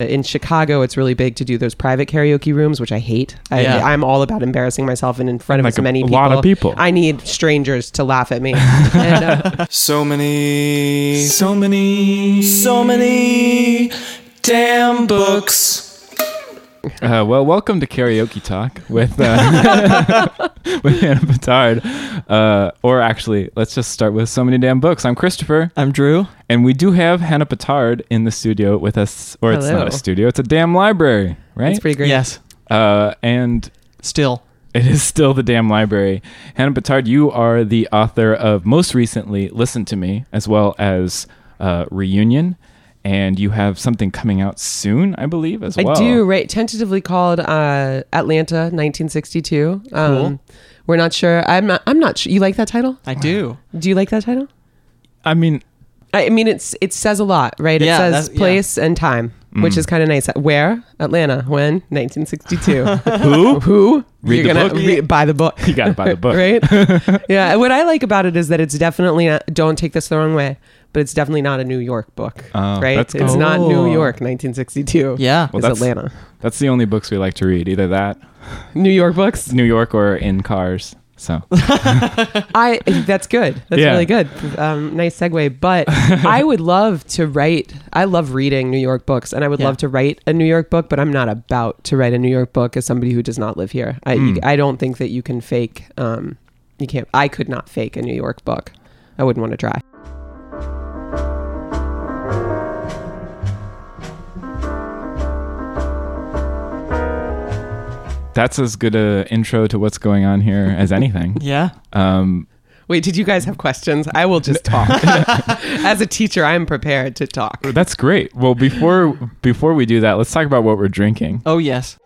In Chicago, it's really big to do those private karaoke rooms, which I hate. I, Yeah. I'm all about embarrassing myself and in front of Like as a- many a people. lot of people. I need strangers to laugh at me. and, uh, So many, so many, so many damn books. Uh, well, welcome to Karaoke Talk with uh, with Hannah Pittard. Uh, or actually, let's just start with so many damn books. I'm Christopher, I'm Drew. and we do have Hannah Pittard in the studio with us. Or it's not a studio; it's a damn library, right? it's pretty great. Yes. uh, and Still. it is still the damn library. Hannah Pittard, you are the author of most recently "Listen to Me," as well as uh, "Reunion." And you have something coming out soon, I believe, as well. I do, right? Tentatively called uh, Atlanta 1962. Um, Cool. We're not sure. I'm not. I'm not sure. You like that title? I do. Do you like that title? I mean, I I mean, it's it says a lot, right? Yeah, It says that's- yeah. place and time, which Mm. is kind of nice. Where? Atlanta. When? 1962. who? Who? Read You're the gonna book? Read, buy the book. You gotta buy the book. right? yeah. What I like about it is that it's definitely not, don't take this the wrong way, but it's definitely not a New York book, Oh, right? that's It's cool. not. New York 1962. Yeah. Well, it's that's- Atlanta. That's the only books we like to read. Either that, New York books. New York, or in cars. So I that's good. That's Yeah. really good. Um, nice segue. But I would love to write. I love reading New York books, and I would Yeah. love to write a New York book. But I'm not about to write a New York book as somebody who does not live here. I Mm. I don't think that you can fake. Um, you can't. I could not fake a New York book. I wouldn't want to try. That's as good a intro to what's going on here as anything. Yeah. Um, Wait, did you guys have questions? I will just talk. as a teacher, I'm prepared to talk. that's great. Well, before before we do that, let's talk about what we're drinking. Oh, yes.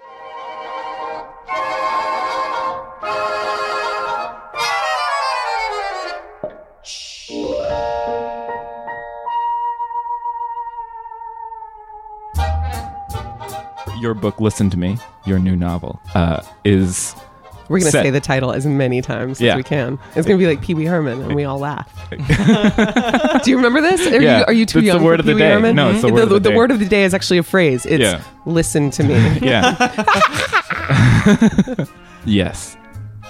Your book, "Listen to Me," your new novel, uh, is We're gonna say the title as many times Yeah. as we can. It's gonna be like Pee Wee Herman, and we all laugh. Do you remember this? Are, Yeah, you, are you too it's the young word for of the day. Herman? No, it's the word of the day. word of the day is actually a phrase. It's Yeah. "listen to me." yeah. yes,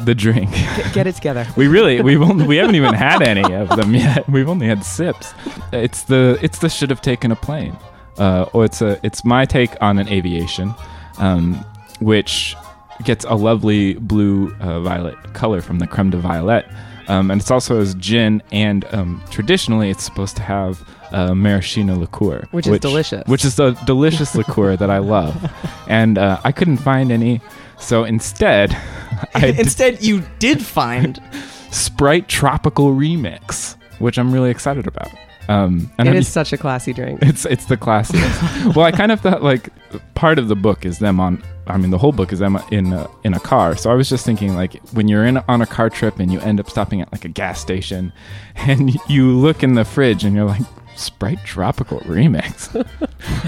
the drink. Get it together. We really we've only, we haven't even had any of them yet. We've only had sips. It's the it's the should have taken a plane. Uh, or it's a it's my take on an aviation, um, which gets a lovely blue uh, violet color from the creme de violet. Um, and it's also as gin, and um, traditionally it's supposed to have uh, maraschino liqueur, Which is delicious. Which is a delicious liqueur that I love, and uh, I couldn't find any, so instead, I d- Instead, you did find. Sprite Tropical Remix, which I'm really excited about. Um, and It have is such a classy drink. it's it's the classiest. well, I kind of thought like part of the book is them on. I mean, the whole book is them in a, in a car. So I was just thinking like when you're in on a car trip and you end up stopping at like a gas station, and you look in the fridge and you're like. Sprite Tropical Remix.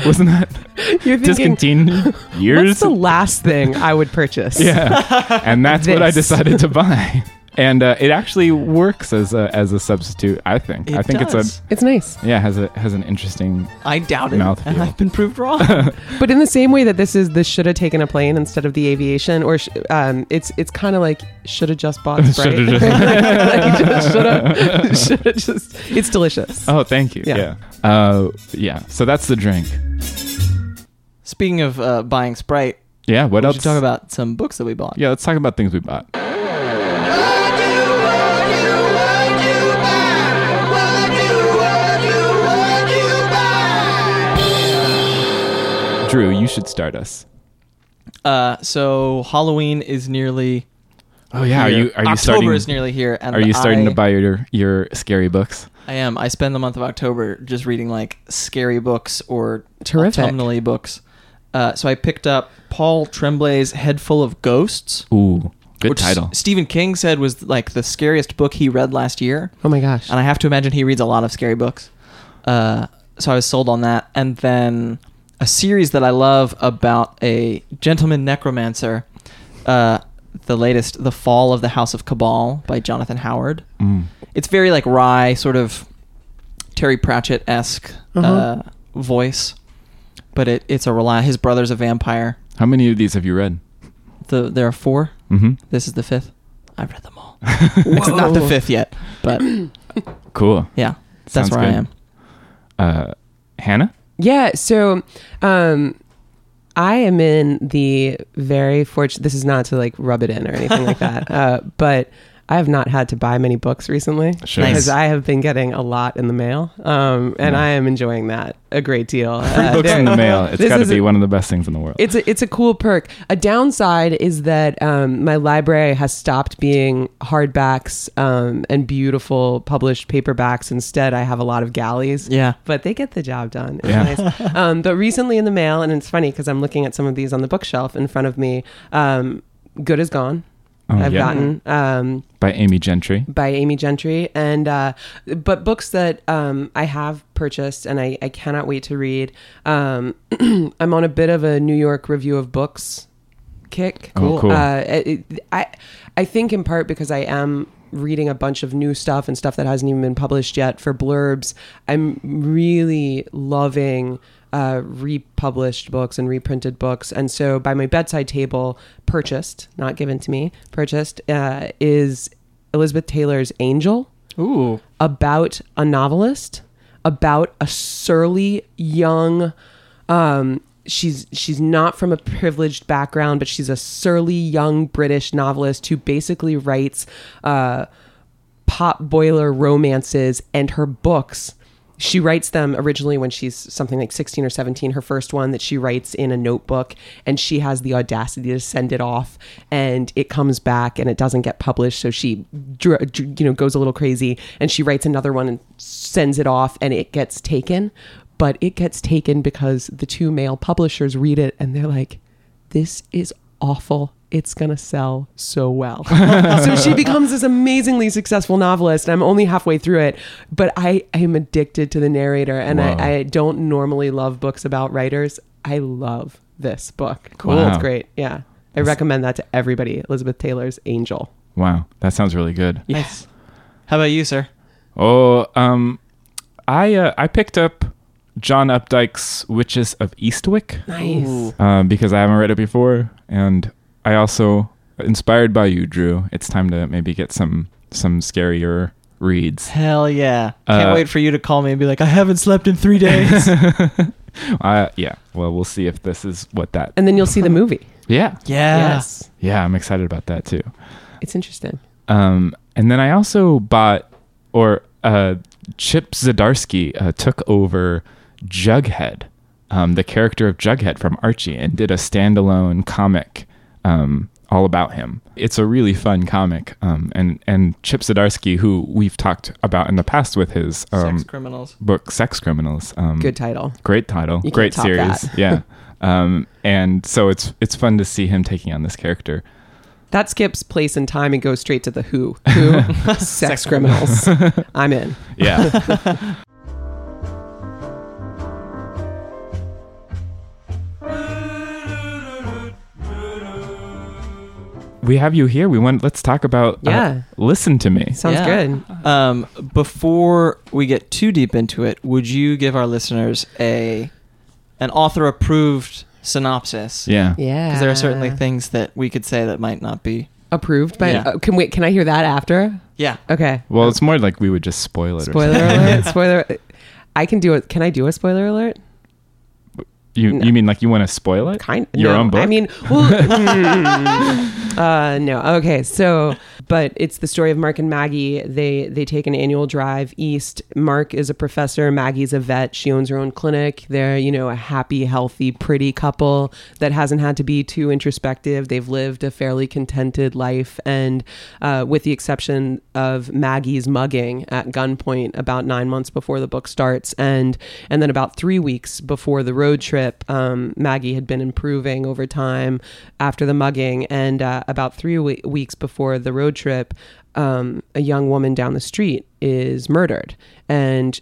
Wasn't that You're thinking, discontinued years? what's the last thing I would purchase? Yeah, and that's what I decided to buy, and uh, it actually works as a as a substitute. I think. It I think does. it's It's nice. yeah has a has an interesting. I doubt it. Mouthfeel. And I've been proved wrong. But in the same way that this is the should have taken a plane instead of the aviation, or sh- um, it's it's kind of like should have just bought Sprite. Shoulda just- just should have should have just. It's delicious. Oh, thank you. Yeah. Yeah. Uh, yeah. So that's the drink. Speaking of uh, buying Sprite, Yeah. What we else? should talk about some books that we bought. Yeah, let's talk about things we bought. Drew, you should start us. Uh, so Halloween is nearly. Oh yeah, are you are you October starting? is nearly here, and are you starting I, to buy your your scary books? I am. I spend the month of October just reading like scary books or Terrific. autumnally books. Uh, so I picked up Paul Tremblay's Head Full of Ghosts. Ooh, good which title. Stephen King said was like the scariest book he read last year, Oh my gosh. and I have to imagine he reads a lot of scary books. Uh, so I was sold on that, and then a series that I love about a gentleman necromancer. Uh, the latest, The Fall of the House of Cabal by Jonathan Howard. Mm. It's very like wry, sort of Terry Pratchett esque Uh-huh. uh, voice, but it, it's a rely. His brother's a vampire. How many of these have you read? The there are four. Mm-hmm. This is the fifth. I've read them all. it's not the fifth yet, but Cool. yeah, that's Sounds where I am. Uh, Hannah. Yeah, so um I am in the very fortunate this is not to like rub it in or anything like that. Uh but I have not had to buy many books recently Sure. because Nice. I have been getting a lot in the mail, um, and Yeah. I am enjoying that a great deal. Free Uh, books there- in the mail. It's this got to be a- one of the best things in the world. It's a, it's a cool perk. A downside is that um, my library has stopped being hardbacks um, and beautiful published paperbacks. Instead, I have a lot of galleys. Yeah, But they get the job done. It's Yeah. nice. um, but recently in the mail, and it's funny because I'm looking at some of these on the bookshelf in front of me. Um, Good as Gone. Oh, I've yeah. gotten um, by Amy Gentry. by Amy Gentry, and uh, but books that um, I have purchased and I, I cannot wait to read. Um, I'm on a bit of a New York Review of Books kick. Oh, cool. Uh, it, I I think in part because I am reading a bunch of new stuff and stuff that hasn't even been published yet for blurbs. I'm really loving uh, republished books and reprinted books, and so by my bedside table, purchased, not given to me, purchased uh, is Elizabeth Taylor's Angel. Ooh, about a novelist, about a surly young um she's she's not from a privileged background, but she's a surly young British novelist who basically writes uh pot boiler romances and her books she writes them originally when she's something like 16 or 17 her first one that she writes in a notebook and she has the audacity to send it off and it comes back and it doesn't get published so she you know goes a little crazy and she writes another one and sends it off and it gets taken. But it gets taken because the two male publishers read it and they're like this is awful it's gonna sell so well so she becomes this amazingly successful novelist i'm only halfway through it but i am addicted to the narrator and Whoa. I, I don't normally love books about writers i love this book Cool. it's great yeah i That's- recommend that to everybody elizabeth taylor's angel Wow, that sounds really good. nice. How about you, sir? Oh, um, I uh, I picked up John Updike's Witches of Eastwick nice Ooh. um, because I haven't read it before, and I also inspired by you, Drew. It's time to maybe get some some scarier reads. Hell yeah! Can't Uh, wait for you to call me and be like, I haven't slept in three days. Uh, yeah. Well, we'll see if this is what that. and then you'll see the movie Yeah. yeah. yes Yeah, I'm excited about that too. it's interesting Um, and then I also bought, or uh, Chip Zdarsky uh, took over Jughead, um, the character of Jughead from Archie, and did a standalone comic um, all about him. It's a really fun comic, um, and and Chip Zdarsky, who we've talked about in the past with his um, Sex criminals. book Sex Criminals, um, good title great title, You can't great top series, that. yeah. Um, and so it's it's fun to see him taking on this character. that skips place and time and goes straight to the who who sex criminals i'm in Yeah. We have you here. We want let's talk about uh, Yeah. listen to me. sounds Yeah. good Um, before we get too deep into it, would you give our listeners a an author approved synopsis? Yeah. yeah Because there are certainly things that we could say that might not be. approved by Yeah. uh, can wait can i hear that after Yeah. okay Well, it's more like we would just spoil it. spoiler something. alert spoiler i can do it can i do a spoiler alert You No. you mean like you want to spoil it? kind Your no, own book? I mean, well, uh, no. Okay, so but it's the story of Mark and Maggie. They they take an annual drive east. Mark is a professor. Maggie's a vet. She owns her own clinic. They're you know a happy, healthy, pretty couple that hasn't had to be too introspective. They've lived a fairly contented life, and uh, with the exception of Maggie's mugging at gunpoint about nine months before the book starts, and and then about three weeks before the road trip, um, Maggie had been improving over time after the mugging, and uh, about three we- weeks before the road trip, um, a young woman down the street is murdered, and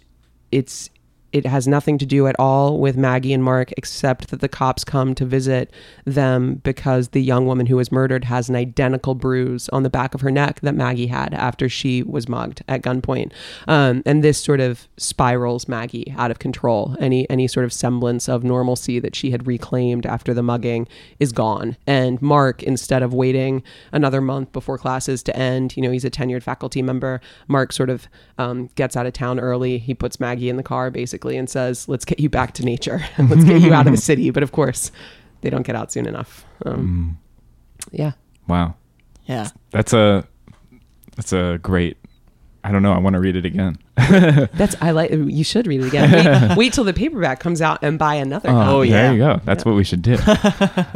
it's it has nothing to do at all with Maggie and Mark, except that the cops come to visit them because the young woman who was murdered has an identical bruise on the back of her neck that Maggie had after she was mugged at gunpoint. Um, and this sort of spirals Maggie out of control. Any any sort of semblance of normalcy that she had reclaimed after the mugging is gone. And Mark, instead of waiting another month before classes to end, you know, he's a tenured faculty member. Mark sort of um, gets out of town early. He puts Maggie in the car basically and says, "Let's get you back to nature. Let's get you out of the city." But of course, they don't get out soon enough. Um, Yeah. Wow, Yeah. that's a that's a great. I don't know. I want to read it again. That's I like. You should read it again. Wait, wait till the paperback comes out and buy another. copy. Oh, yeah. There you go. That's what we should do.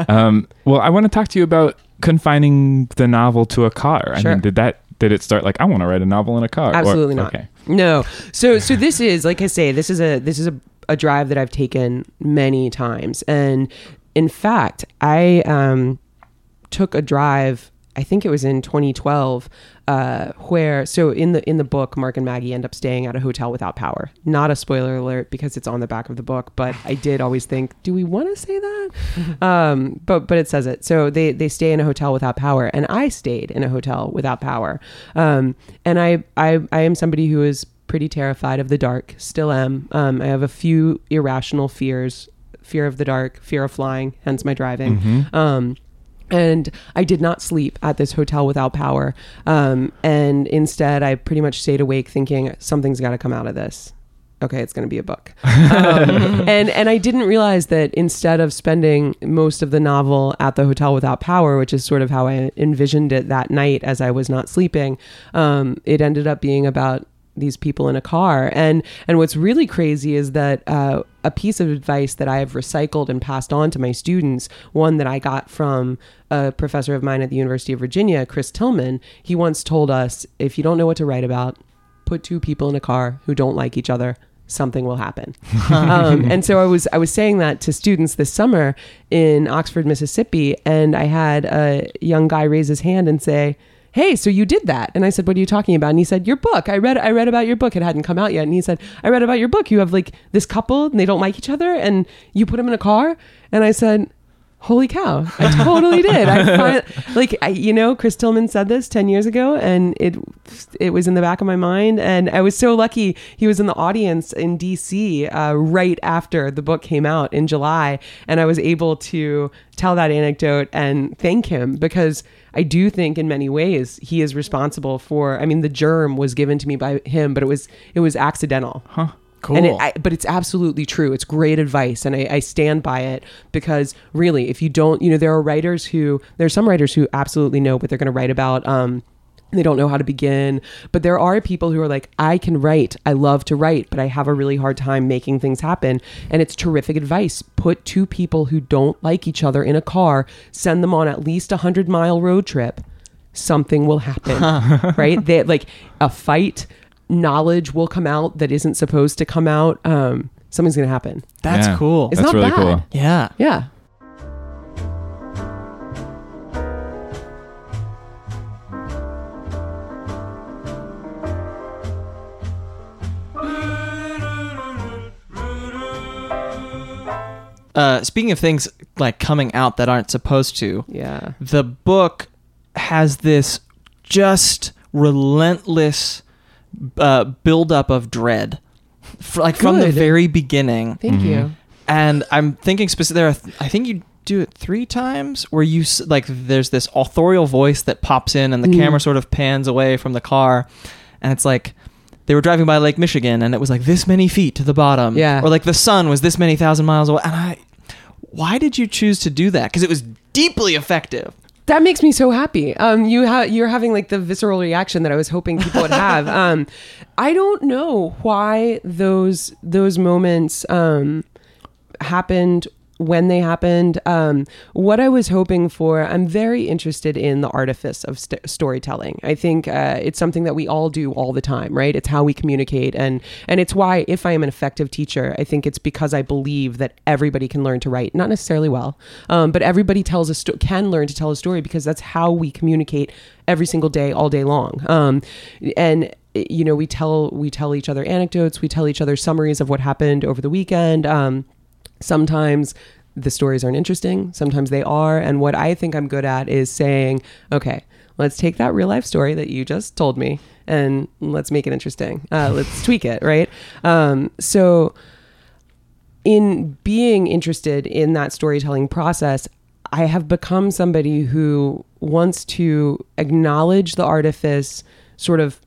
um, well, I want to talk to you about confining the novel to a car. I Sure. mean, did that did it start like I want to write a novel in a car? Or- Absolutely not. Okay. No. So so this is like I say, this is a this is a, a drive that I've taken many times. And in fact, I um took a drive I think it was in 2012 uh, where so in the in the book Mark and Maggie end up staying at a hotel without power. Not a spoiler alert because it's on the back of the book, but I did always think, do we want to say that? um, but but it says it. So they they stay in a hotel without power, and I stayed in a hotel without power. Um, and I I I am somebody who is pretty terrified of the dark. Still am. Um, I have a few irrational fears: fear of the dark, fear of flying. Hence my driving. Um, and I did not sleep at this hotel without power. Um, and instead, I pretty much stayed awake thinking something's got to come out of this. Okay, it's going to be a book. Um, and and I didn't realize that instead of spending most of the novel at the hotel without power, which is sort of how I envisioned it that night as I was not sleeping, um, it ended up being about these people in a car. And and what's really crazy is that uh, a piece of advice that I have recycled and passed on to my students one that I got from a professor of mine at the University of Virginia Chris Tilghman he once told us if you don't know what to write about put two people in a car who don't like each other. Something will happen. Um, and so I was I was saying that to students this summer in Oxford Mississippi and I had a young guy raise his hand and say hey so you did that. And i said what are you talking about? And he said your book. I read i read about your book. It hadn't come out yet. And he said i read about your book. You have like this couple and they don't like each other and you put them in a car? And i said holy cow i totally did i find, like I, you know chris tilghman said this 10 years ago and it it was in the back of my mind and i was so lucky he was in the audience in dc uh, right after the book came out in july and i was able to tell that anecdote and thank him because I do think in many ways he is responsible for I mean the germ was given to me by him but it was it was accidental. Huh. Cool. And it, I, but it's absolutely true. It's great advice, and I, I stand by it because really, if you don't, you know, there are writers who there are some writers who absolutely know what they're going to write about. Um, they don't know how to begin, but there are people who are like, I can write, I love to write, but I have a really hard time making things happen. And it's terrific advice. Put two people who don't like each other in a car, send them on at least a hundred mile road trip. Something will happen, right? They like a fight knowledge will come out that isn't supposed to come out. Um, something's going to happen. That's Yeah. cool. It's That's not really bad. cool. yeah. Yeah. Uh, speaking of things like coming out that aren't supposed to, Yeah. the book has this just relentless uh, buildup of dread, F- like from the Good. very beginning. Thank you. And I'm thinking specific. There, are th- I think you do it three times where you s- like there's this authorial voice that pops in and the Mm. camera sort of pans away from the car, and it's like. They were driving by Lake Michigan, and it was like this many feet to the bottom. Yeah. Or like the sun was this many thousand miles away, and I, Why did you choose to do that? Because it was deeply effective. That makes me so happy. Um, you have you're having like the visceral reaction that I was hoping people would have. um, I don't know why those those moments um, happened when they happened. Um, what I was hoping for, I'm very interested in the artifice of st- storytelling. I think uh, it's something that we all do all the time, right? It's how we communicate, and and it's why if I am an effective teacher, I think it's because I believe that everybody can learn to write, not necessarily well, um, but everybody tells a sto- can learn to tell a story because that's how we communicate every single day, all day long. Um, and you know, we tell we tell each other anecdotes, we tell each other summaries of what happened over the weekend. Um, sometimes the stories aren't interesting sometimes they are and what i think i'm good at is saying okay let's take that real life story that you just told me and let's make it interesting. Uh, let's tweak it right? Um, so in being interested in that storytelling process i have become somebody who wants to acknowledge the artifice sort of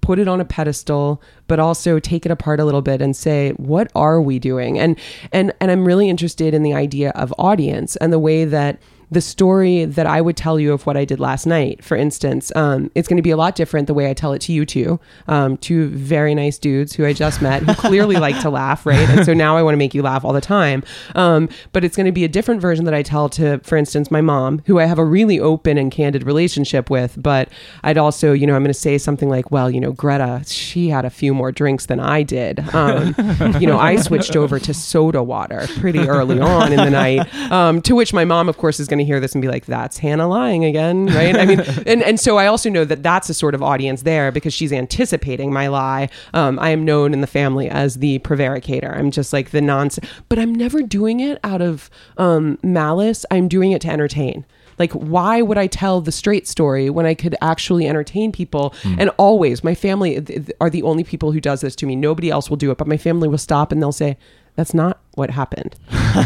put it on a pedestal but also take it apart a little bit and say what are we doing? And and and I'm really interested in the idea of audience and the way that the story that I would tell you of what I did last night, for instance, um, it's going to be a lot different the way I tell it to you two, um, two very nice dudes who I just met who clearly like to laugh, right? And so now I want to make you laugh all the time. Um, but it's going to be a different version that I tell to, for instance, my mom, who I have a really open and candid relationship with. But I'd also, you know, I'm going to say something like, well, you know, Greta, she had a few more drinks than I did. Um, you know, I switched over to soda water pretty early on in the night. Um, to which my mom, of course, is going to hear this and be like, "That's Hannah lying again," right? I mean, and and so I also know that that's a sort of audience there because she's anticipating my lie. Um, I am known in the family as the prevaricator. I'm just like the nonsense, but I'm never doing it out of um, malice. I'm doing it to entertain. Like, why would I tell the straight story when I could actually entertain people? And always, my family th- th- are the only people who does this to me. Nobody else will do it, but my family will stop and they'll say, "That's not what happened,"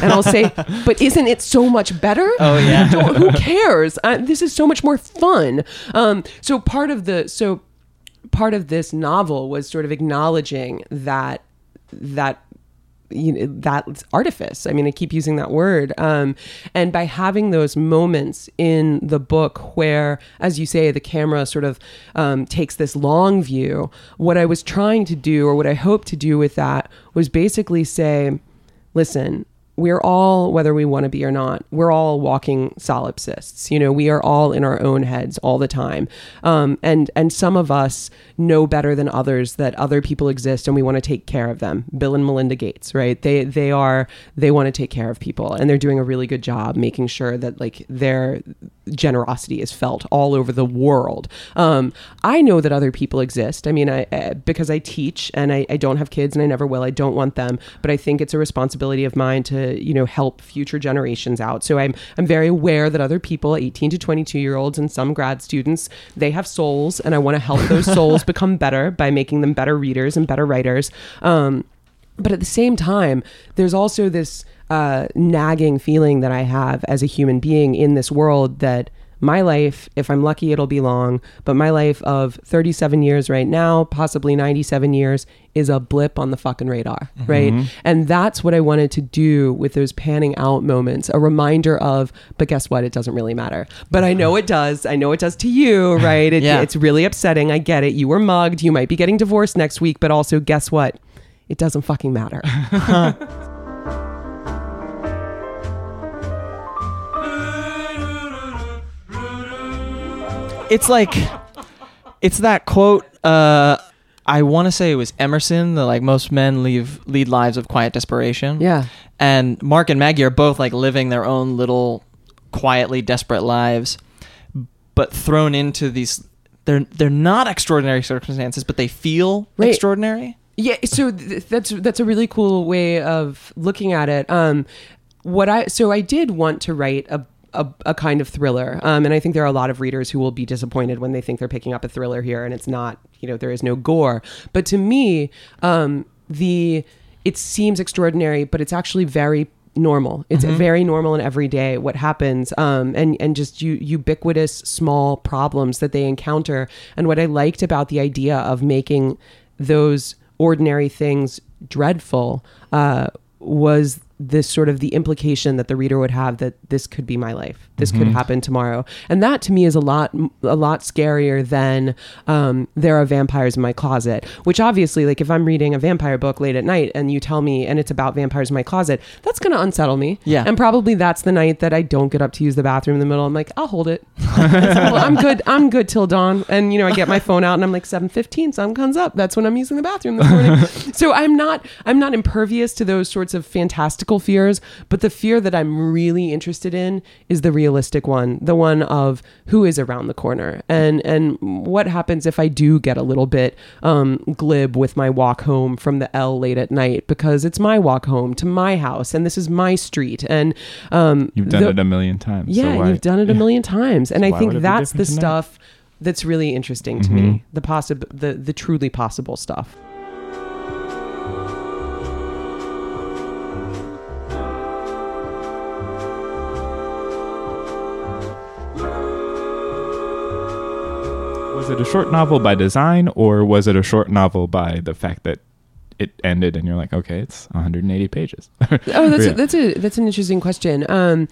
and I'll say, "But isn't it so much better?" Oh, yeah. Who cares? Uh, this is so much more fun. Um, so part of the so part of this novel was sort of acknowledging that that you know that artifice. I mean i keep using that word. Um, and by having those moments in the book where as you say the camera sort of um, takes this long view what i was trying to do or what i hoped to do with that was basically say listen we're all whether we want to be or not we're all walking solipsists. You know we are all in our own heads all the time. Um, and and some of us know better than others that other people exist and we want to take care of them. Bill and melinda gates right? They they are they want to take care of people and they're doing a really good job making sure that like their generosity is felt all over the world. Um, i know that other people exist. I mean i uh, because i teach and I, I don't have kids and i never will i don't want them but i think it's a responsibility of mine to you know help future generations out. So i'm i'm very aware that other people 18 to 22 year olds and some grad students they have souls and i want to help those souls become better by making them better readers and better writers. Um, but at the same time there's also this uh, nagging feeling that i have as a human being in this world that my life if i'm lucky it'll be long but my life of 37 years right now possibly 97 years is a blip on the fucking radar right? And that's what i wanted to do with those panning out moments a reminder of but guess what? It doesn't really matter. But i know it does. I know it does to you right? It, Yeah. it's really upsetting. I get it. You were mugged. You might be getting divorced next week but also guess what? It doesn't fucking matter it's like it's that quote uh i want to say it was emerson the like most men leave lead lives of quiet desperation yeah and mark and maggie are both like living their own little quietly desperate lives but thrown into these they're they're not extraordinary circumstances but they feel Right. extraordinary Yeah, so th- that's that's a really cool way of looking at it. Um, what I so I did want to write a. A, a kind of thriller, um, and I think there are a lot of readers who will be disappointed when they think they're picking up a thriller here, and it's not. You know, there is no gore. But to me, um, the it seems extraordinary, but it's actually very normal. It's very normal and everyday what happens, um, and and just u- ubiquitous small problems that they encounter. And what I liked about the idea of making those ordinary things dreadful uh, was this sort of the implication that the reader would have that this could be my life. This could happen tomorrow. And that to me is a lot a lot scarier than um, there are vampires in my closet which obviously like if i'm reading a vampire book late at night and you tell me and it's about vampires in my closet that's going to unsettle me. Yeah. and probably that's the night that i don't get up to use the bathroom in the middle. I'm like i'll hold it. Well, i'm good i'm good till dawn. And you know i get my phone out and i'm like 7.15 sun comes up. That's when i'm using the bathroom this morning. So i'm not i'm not impervious to those sorts of fears but the fear that i'm really interested in is the realistic one the one of who is around the corner and and what happens if i do get a little bit um, glib with my walk home from the l late at night because it's my walk home to my house and this is my street and um, You've done the- it a million times. yeah, so why- you've done it a million times, and So I think would it be that's the tonight? stuff that's really interesting to Mhm. me. The possible, the the truly possible stuff. Was it a short novel by design, or was it a short novel by the fact that it ended and you're like, okay, it's 180 pages? Oh, that's Yeah. a, that's a that's an interesting question. Um,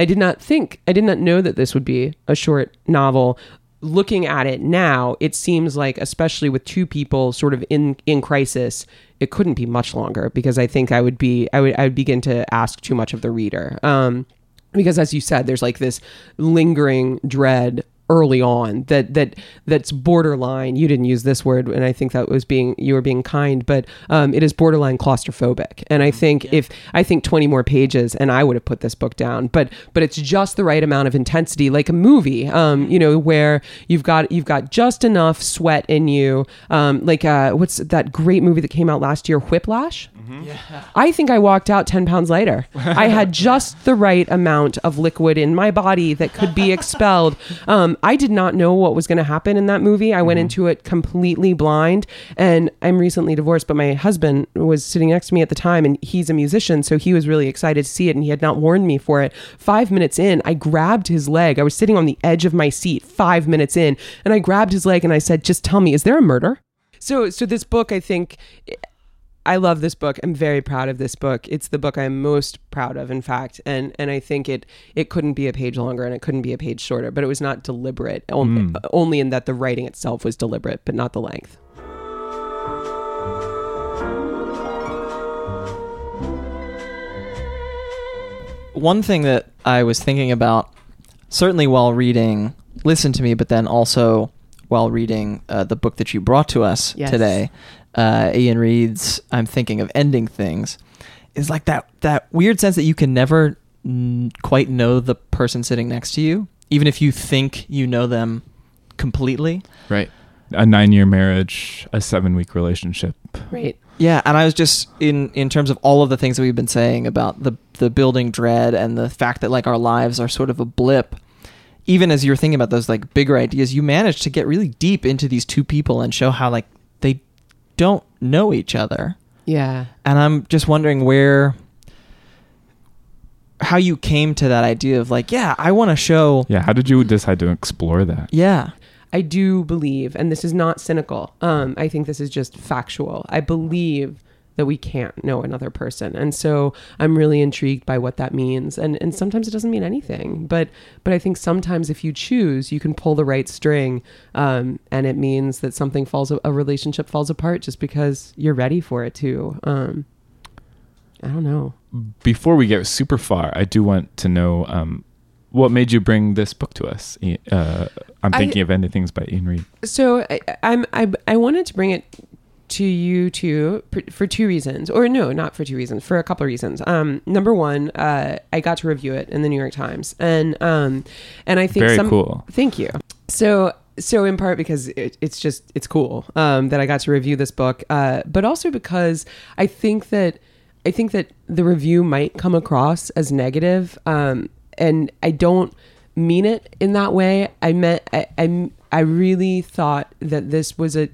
I did not think, I did not know that this would be a short novel. Looking at it now, it seems like, especially with two people sort of in in crisis, it couldn't be much longer because I think I would be, I would, I would begin to ask too much of the reader. Um, because as you said, there's like this lingering dread early on that that that's borderline you didn't use this word and i think that was being you were being kind but um, it is borderline claustrophobic and i think if i think 20 more pages and i would have put this book down but but it's just the right amount of intensity like a movie um, you know where you've got you've got just enough sweat in you um, like uh, what's that great movie that came out last year whiplash Yeah, I think I walked out 10 pounds lighter. I had just the right amount of liquid in my body that could be expelled. I did not know what was going to happen in that movie. I went mm-hmm. into it completely blind. And I'm recently divorced, but my husband was sitting next to me at the time and he's a musician. So he was really excited to see it and he had not warned me for it. Five minutes in, I grabbed his leg. I was sitting on the edge of my seat five minutes in and I grabbed his leg and I said, Just tell me, is there a murder? So, so this book, I think, I love this book. I'm very proud of this book. It's the book I'm most proud of, in fact, and and I think it it couldn't be a page longer and it couldn't be a page shorter, but it was not deliberate. on- Only in that the writing itself was deliberate, but not the length. One thing that I was thinking about, certainly while reading Listen to Me, but then also while reading uh, the book that you brought to us Yes. today, uh, Iain Reid's I'm Thinking of Ending Things, is like that, that weird sense that you can never mm, quite know the person sitting next to you, even if you think you know them completely. right. A nine year marriage, a seven week relationship. Right. Yeah, and I was just in in terms of all of the things that we've been saying about the the building dread and the fact that like our lives are sort of a blip. Even as you're thinking about those like bigger ideas, you managed to get really deep into these two people and show how like they don't know each other. Yeah. And I'm just wondering where how you came to that idea of like, yeah, I want to show Yeah. How did you decide to explore that? yeah. I do believe, and this is not cynical. Um, I think this is just factual. I believe that we can't know another person, and so I'm really intrigued by what that means. And and sometimes it doesn't mean anything, but but I think sometimes if you choose, you can pull the right string, um, and it means that something falls, a relationship falls apart just because you're ready for it to. Um, I don't know. Before we get super far, I do want to know um, what made you bring this book to us. I- Uh, I'm I- thinking of ending things by Iain Reid. So I, I'm I, I wanted to bring it to you two for two reasons, or no, not for two reasons, for a couple of reasons. Um, number one, uh, I got to review it in the New York Times, and um, and I think Very some, cool. Thank you. So so in part because it, it's just it's cool um, that I got to review this book, uh, but also because I think that I think that the review might come across as negative, um, and I don't mean it in that way. I meant I I, I really thought that this was a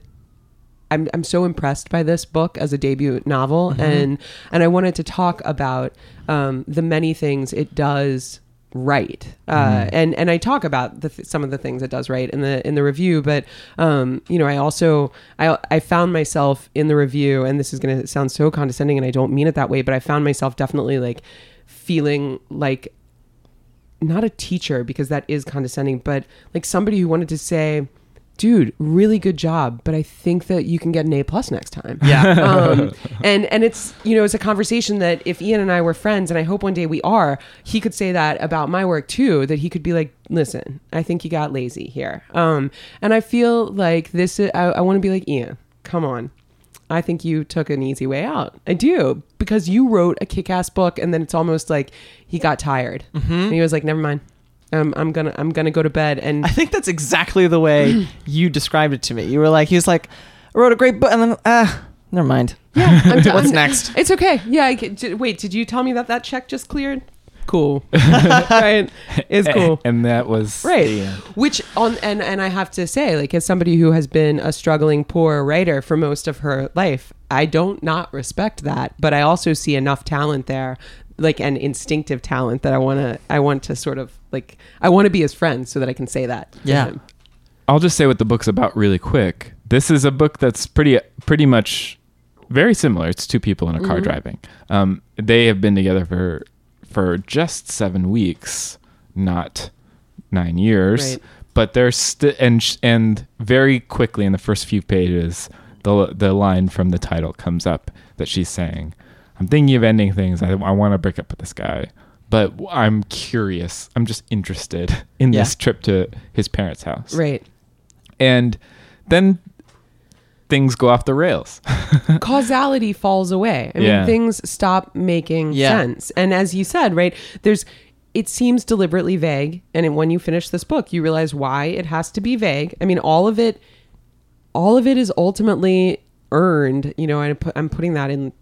I'm I'm so impressed by this book as a debut novel, and and I wanted to talk about um, the many things it does right. Uh, and and I talk about the th- some of the things it does right in the in the review but um, you know I also I I found myself in the review and this is going to sound so condescending and I don't mean it that way but I found myself definitely like feeling like not a teacher because that is condescending but like somebody who wanted to say dude really good job but i think that you can get an a plus next time Yeah. um, and and it's you know it's a conversation that if Iain and I were friends, and I hope one day we are, he could say that about my work too. That he could be like, listen, I think you got lazy here. Um, and I feel like this. Is, I, I want to be like Iain. Come on. I think you took an easy way out. I do because you wrote a kick-ass book, and then it's almost like he got tired, and he was like, "Never mind, um, I'm gonna I'm gonna go to bed." And I think that's exactly the way you described it to me. You were like, he was like, I wrote a great book, and then ah, never mind. Yeah, I'm done. What's next? It's okay. Yeah. I, can- did- wait, did you tell me that that check just cleared? Cool. right. It's cool. And that was Right. Which on and and I have to say, like as somebody who has been a struggling poor writer for most of her life, I don't not respect that, but I also see enough talent there, like an instinctive talent that I want to I want to sort of like I want to be his friend so that I can say that. to Yeah. him. I'll just say what the book's about really quick. This is a book that's pretty pretty much very similar. It's two people in a car driving. Um, they have been together for for just seven weeks, not nine years. Right. But they're st- and sh- and very quickly in the first few pages, the the line from the title comes up that she's saying, "I'm thinking of ending things. I, I want to break up with this guy." But I'm curious. I'm just interested in Yeah. this trip to his parents' house Right. and then things go off the rails. causality falls away. I Yeah. mean, things stop making Yeah. sense. And as you said, right, there's it seems deliberately vague. And when you finish this book, you realize why it has to be vague. I mean, all of it, all of it is ultimately earned. You know, I put, I'm putting that in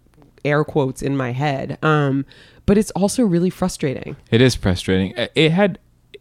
air quotes in my head. Um, but it's also really frustrating. it is frustrating. Uh, It had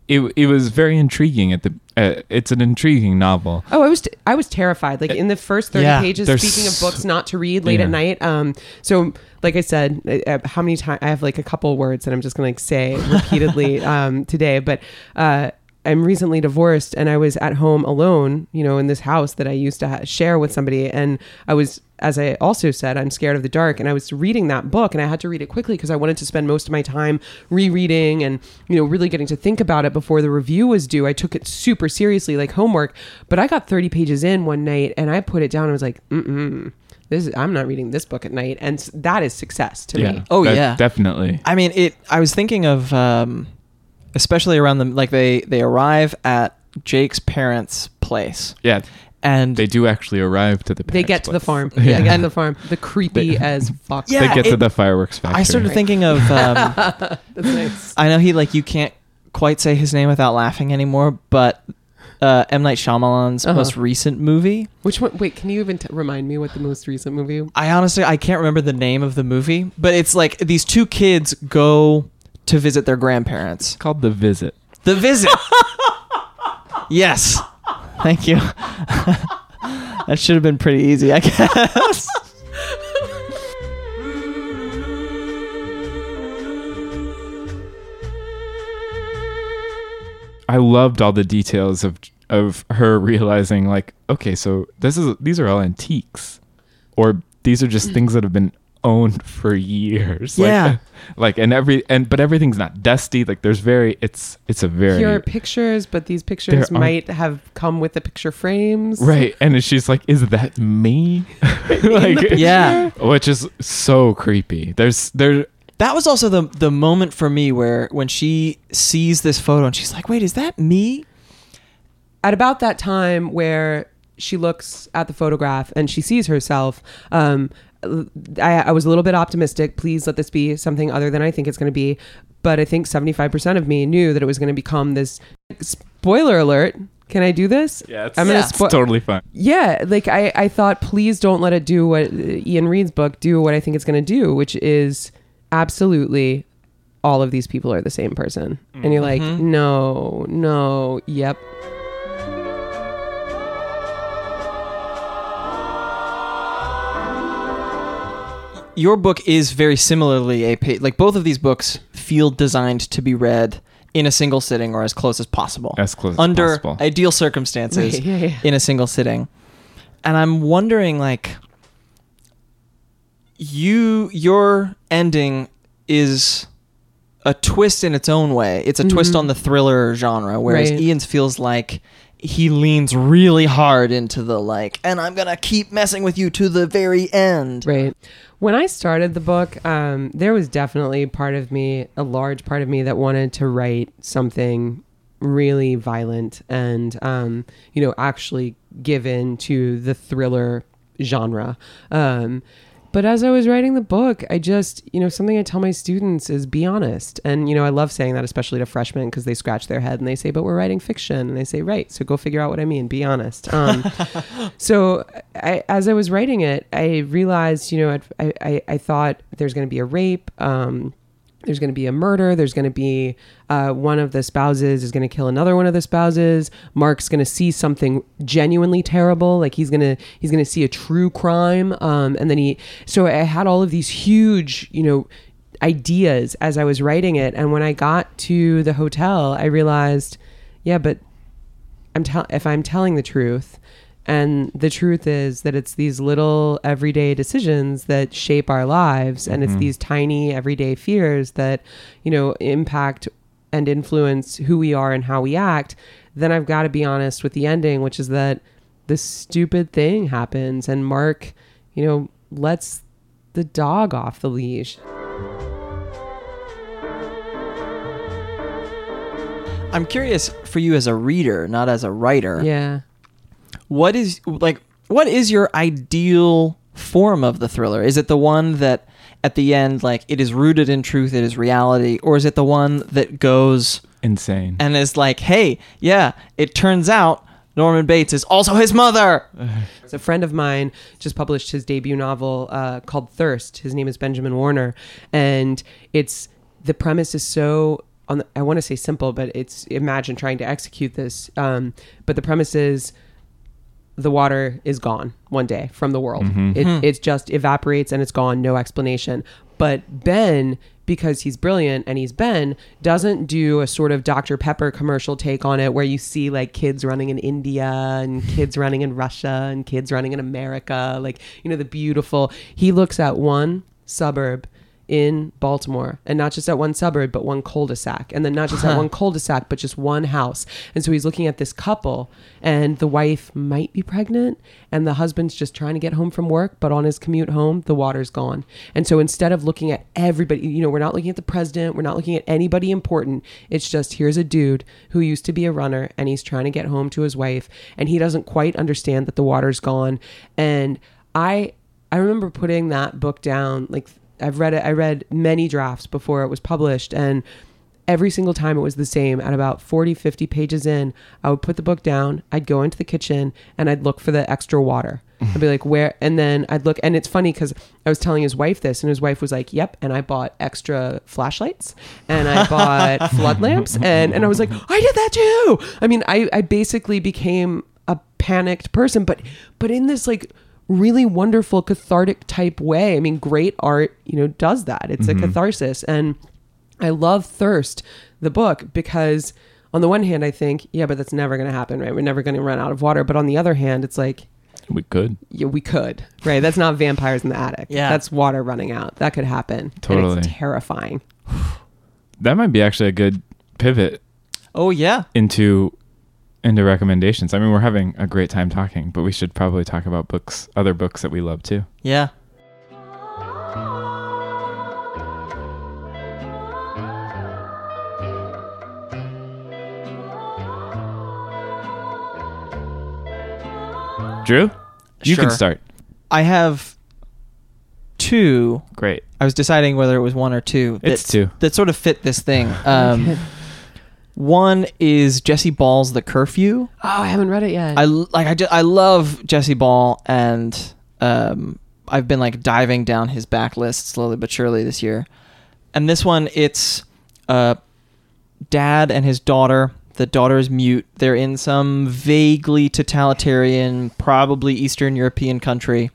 it it was very intriguing at the uh, it's an intriguing novel. Oh, I was I was terrified. Like in the first thirty Yeah, pages, speaking of books not to read late Yeah. at night. Um, so like I said, uh, uh, how many times I have like a couple words that I'm just gonna like say repeatedly um, today. But uh, I'm recently divorced, and I was at home alone. You know, in this house that I used to ha- share with somebody, and I was. As I also said, I'm scared of the dark, and I was reading that book, and I had to read it quickly because I wanted to spend most of my time rereading and you know really getting to think about it before the review was due. I took it super seriously, like homework. But I got 30 pages in one night, and I put it down. and I was like, mm mm. this is, I'm not reading this book at night, and that is success to me. Oh, that- yeah. definitely. I mean, it. I was thinking of, um, especially around them. like they they arrive at Jake's parents' place, Yeah, and they do actually arrive to the. They get to the farm. Yeah. They get to And- the farm. The creepy as fuck. Yeah, they get to the fireworks factory. I started thinking of. Um, That's nice. I know he like you can't quite say his name without laughing anymore, but uh, M Night Shyamalan's Uh-huh. most recent movie. Which one? Wait, can you even t- remind me what the most recent movie? I honestly I can't remember the name of the movie, but it's like these two kids go to visit their grandparents. It's called the visit. The visit. yes. Thank you. that should have been pretty easy, I guess. I loved all the details of of her realizing like, okay, so this is these are all antiques, or these are just mm. things that have been owned for years. Like- Yeah. Like, and every and but everything's not dusty. Like there's very it's it's a very Here are pictures, but these pictures There are- might have come with the picture frames. right. And she's like, is that me? like yeah. which is so creepy. There's there That was also the the moment for me where when she sees this photo and she's like, "Wait, is that me?" At about that time where she looks at the photograph and she sees herself, um, I, I was a little bit optimistic. Please let this be something other than I think it's going to be. But I think 75% of me knew that it was going to become this. Spoiler alert. Can I do this? yeah, it's, I'm gonna it's spo- totally fine. Yeah, like I, I thought, please don't let it do what Iain Reid's book do what I think it's going to do, which is absolutely all of these people are the same person. And you're like, mm-hmm. no, no, yep. Your book is very similarly a page. Like both of these books feel designed to be read in a single sitting or as close as possible. As close as under possible. ideal circumstances Right, yeah, yeah. in a single sitting. And I'm wondering like you your ending is a twist in its own way. It's a twist Mhm. on the thriller genre whereas Right. Iain's feels like he leans really hard into the like and I'm going to keep messing with you to the very end. Right. When I started the book, um, there was definitely part of me, a large part of me, that wanted to write something really violent and, um, you know, actually give in to the thriller genre. Um, but as I was writing the book, I just, you know, something I tell my students is be honest. And, you know, I love saying that, especially to freshmen, because they scratch their head and they say, but we're writing fiction. And I say, right. So go figure out what I mean. Be honest. Um, so I, as I was writing it, I realized, you know, I, I, I thought there's going to be a rape. Um, there's going to be a murder. There's going to be uh, one of the spouses is going to kill another one of the spouses. Mark's going to see something genuinely terrible, like he's going to he's going to see a true crime. Um, and then he, so I had all of these huge, you know, ideas as I was writing it. And when I got to the hotel, I realized, yeah, but I'm tell if I'm telling the truth, and the truth is that it's these little everyday decisions that shape our lives, and it's mm-hmm. these tiny everyday fears that, you know, impact and influence who we are and how we act. Then I've got to be honest with the ending, which is that this stupid thing happens, and Mark, you know, lets the dog off the leash. I'm curious for you as a reader, not as a writer. Yeah. What is like what is your ideal form of the thriller is it the one that at the end like it is rooted in truth it is reality or is it the one that goes Insane. and is like hey yeah it turns out norman bates is also his mother A friend of mine just published his debut novel uh, called Thirst. His name is Benjamin Warner, and it's the premise is so on. The, I want to say simple, but it's imagine trying to execute this. Um, but the premise is the water is gone one day from the world. Mm-hmm. It, hmm. it just evaporates and it's gone, no explanation. But Ben, because he's brilliant and he's Ben, doesn't do a sort of Dr. Pepper commercial take on it where you see like kids running in India and kids running in Russia and kids running in America, like, you know, the beautiful. He looks at one suburb in Baltimore, and not just at one suburb, but one cul-de-sac, and then not just at one cul-de-sac, but just one house. And so he's looking at this couple, and the wife might be pregnant, and the husband's just trying to get home from work, but on his commute home, the water's gone. And so instead of looking at everybody, you know, we're not looking at the president, we're not looking at anybody important. It's just here's a dude who used to be a runner, and he's trying to get home to his wife, and he doesn't quite understand that the water's gone. And I I remember putting that book down. Like I've read it. I read many drafts before it was published, and every single time it was the same. At about 40, 50 pages in, I would put the book down. I'd go into the kitchen and I'd look for the extra water. I'd be like, where? And then I'd look, and it's funny because I was telling his wife this, and his wife was like, "Yep." And I bought extra flashlights, and I bought flood lamps, and and I was like, "I did that too." I mean, I I basically became a panicked person, but but in this like really wonderful cathartic type way. I mean, great art, you know, does that. It's a mm-hmm. catharsis. And I love Thirst, the book, because on the one hand, I think, yeah, but that's never going to happen, right? We're never going to run out of water. But on the other hand, it's like, we could. yeah, we could, right? That's not vampires in the attic. Yeah. That's water running out. That could happen. And Totally. it's terrifying. That might be actually a good pivot oh yeah into into recommendations. I mean, we're having a great time talking, but we should probably talk about books, other books that we love too. yeah Drew, you Sure. can start. i have two Great. i was deciding whether it was one or two It's that- two. that sort of fit this thing um one is jesse ball's the curfew Oh, I haven't read it yet. I like I just, I love Jesse Ball and um I've been like diving down his backlist slowly but surely this year. And this one it's uh dad and his daughter. The daughter is mute. They're in some vaguely totalitarian, probably Eastern European country.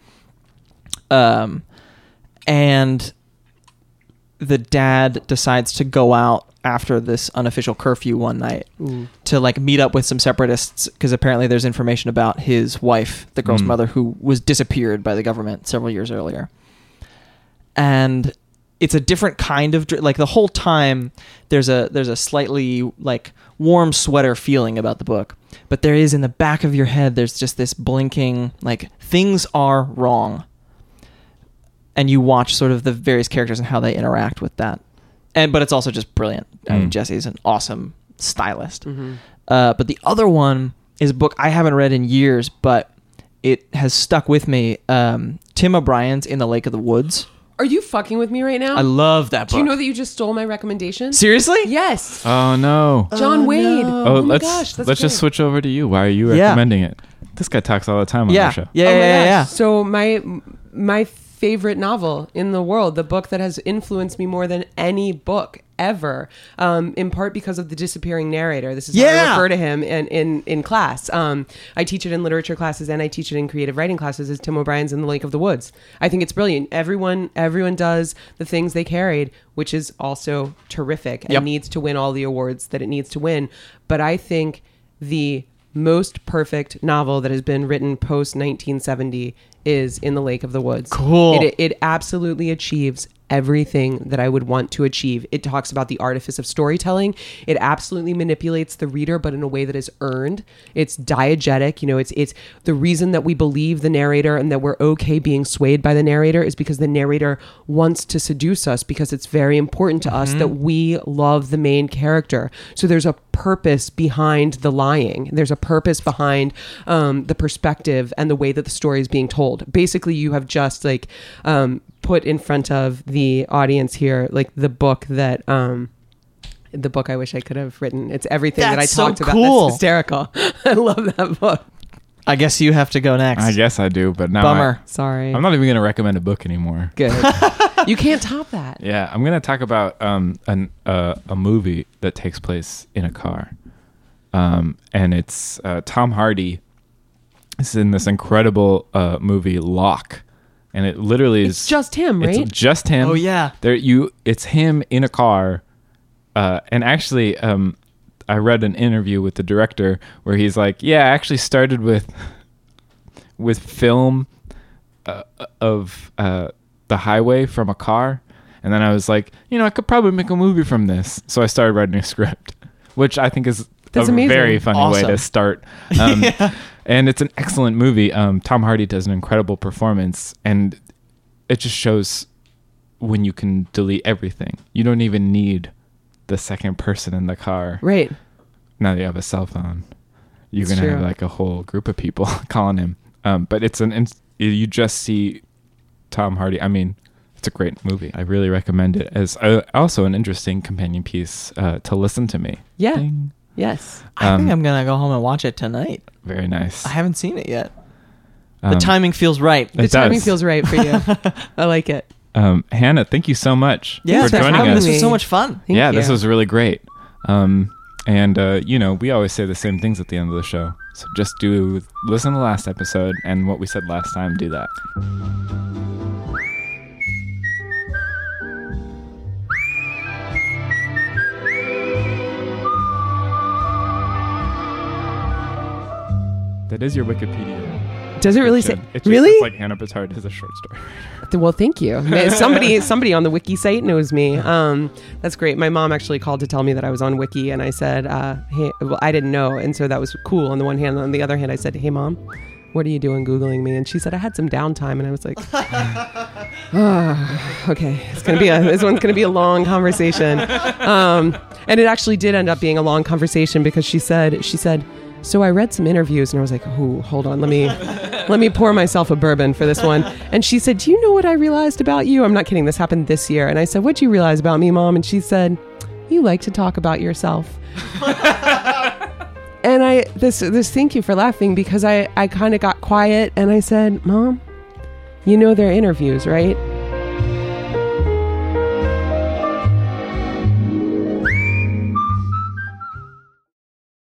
Um and the dad decides to go out after this unofficial curfew one night Ooh. to like meet up with some separatists because apparently there's information about his wife, the girl's Mm. mother, who was disappeared by the government several years earlier. And it's a different kind of like the whole time there's a there's a slightly like warm sweater feeling about the book but there is in the back of your head there's just this blinking like things are wrong and you watch sort of the various characters and how they interact with that and but it's also just brilliant i mean Mm. jesse's an awesome stylist hmm uh, but the other one is a book I haven't read in years, but it has stuck with me. Um, Tim O'Brien's In the Lake of the Woods. Are you fucking with me right now? I love that book. Do you know that you just stole my recommendation? Seriously? Yes. Oh no. John Oh, Wade. no. Oh, Oh my let's gosh, that's let's just switch over to you. Why are you Yeah. recommending it? This guy talks all the time on Yeah. the show. Yeah, oh yeah, my yeah, gosh. yeah. So my my favorite novel in the world, the book that has influenced me more than any book ever, um, in part because of the disappearing narrator. This is how I refer to him in in, in class. Um, I teach it in literature classes and I teach it in creative writing classes. As Tim O'Brien's in the Lake of the Woods. I think it's brilliant. Everyone everyone does the things they carried, which is also terrific and Yep. needs to win all the awards that it needs to win. But I think the most perfect novel that has been written post 1970 is In the Lake of the Woods. Cool. It, it absolutely achieves everything that I would want to achieve. It talks about the artifice of storytelling. It absolutely manipulates the reader, but in a way that is earned. It's diegetic. You know, it's it's the reason that we believe the narrator and that we're okay being swayed by the narrator is because the narrator wants to seduce us because it's very important to us mm-hmm. that we love the main character. So there's a purpose behind the lying. There's a purpose behind um, the perspective and the way that the story is being told. Basically, you have just like um, put in front of the audience here, like the book that. Um, the book I wish I could have written. It's everything that I That's so talked about. cool. That's hysterical. I love that book. I guess you have to go next. I guess I do, but now Bummer. Sorry. I, am not even gonna recommend a book anymore. Good. you can't top that. Yeah, I'm gonna talk about um an uh, a movie that takes place in a car, um and it's uh, Tom Hardy is in this incredible uh movie Locke, and it literally is It's just him, right? It's just him. Oh, yeah. There you it's him in a car. Uh and actually um I read an interview with the director where he's like, "Yeah, I actually started with with film uh, of uh the highway from a car." And then I was like, "You know, I could probably make a movie from this." So I started writing a script, which I think is That's a amazing. very funny way to start. Um, And it's an excellent movie. Um, Tom Hardy does an incredible performance, and it just shows when you can delete everything. You don't even need the second person in the car. Right. Now that you have a cell phone, you're gonna have like a whole group of people calling him. Um, but it's an ins- you just see Tom Hardy. I mean, it's a great movie. I really recommend it as uh, also an interesting companion piece uh, to listen to me. Yeah. Ding. Yes. I Um, think I'm gonna go home and watch it tonight. Very nice. I haven't seen it yet. Um, the timing feels right. The It timing does. feels right for you. I like it. Um, Hannah, thank you so much Yeah, for Thanks for joining having us. This was so much fun. Thank yeah, this was really great. Um, and uh, you know, we always say the same things at the end of the show. So just do listen to the last episode and what we said last time. Do that. That is your Wikipedia. Does it really say? description. It's just, really? It's like Hannah Pittard is a short story. well, thank you. Somebody, somebody on the wiki site knows me. Um, that's great. My mom actually called to tell me that I was on wiki, and I said, uh, "Hey, well, I didn't know," and so that was cool. On the one hand, on the other hand, I said, "Hey, mom." What are you doing googling me? And she said I had some downtime, and I was like, "Ah, "Okay, it's gonna be a this one's gonna be a long conversation." Um, and it actually did end up being a long conversation because she said she said, "So I read some interviews, and I was like, oh, hold on, let me let me pour myself a bourbon for this one." And she said, "Do you know what I realized about you?" I'm not kidding. This happened this year, and I said, "What'd you realize about me, mom?" And she said, "You like to talk about yourself." and I this this thank you for laughing because I I kind of got quiet and I said, "Mom, you know they're interviews, right?"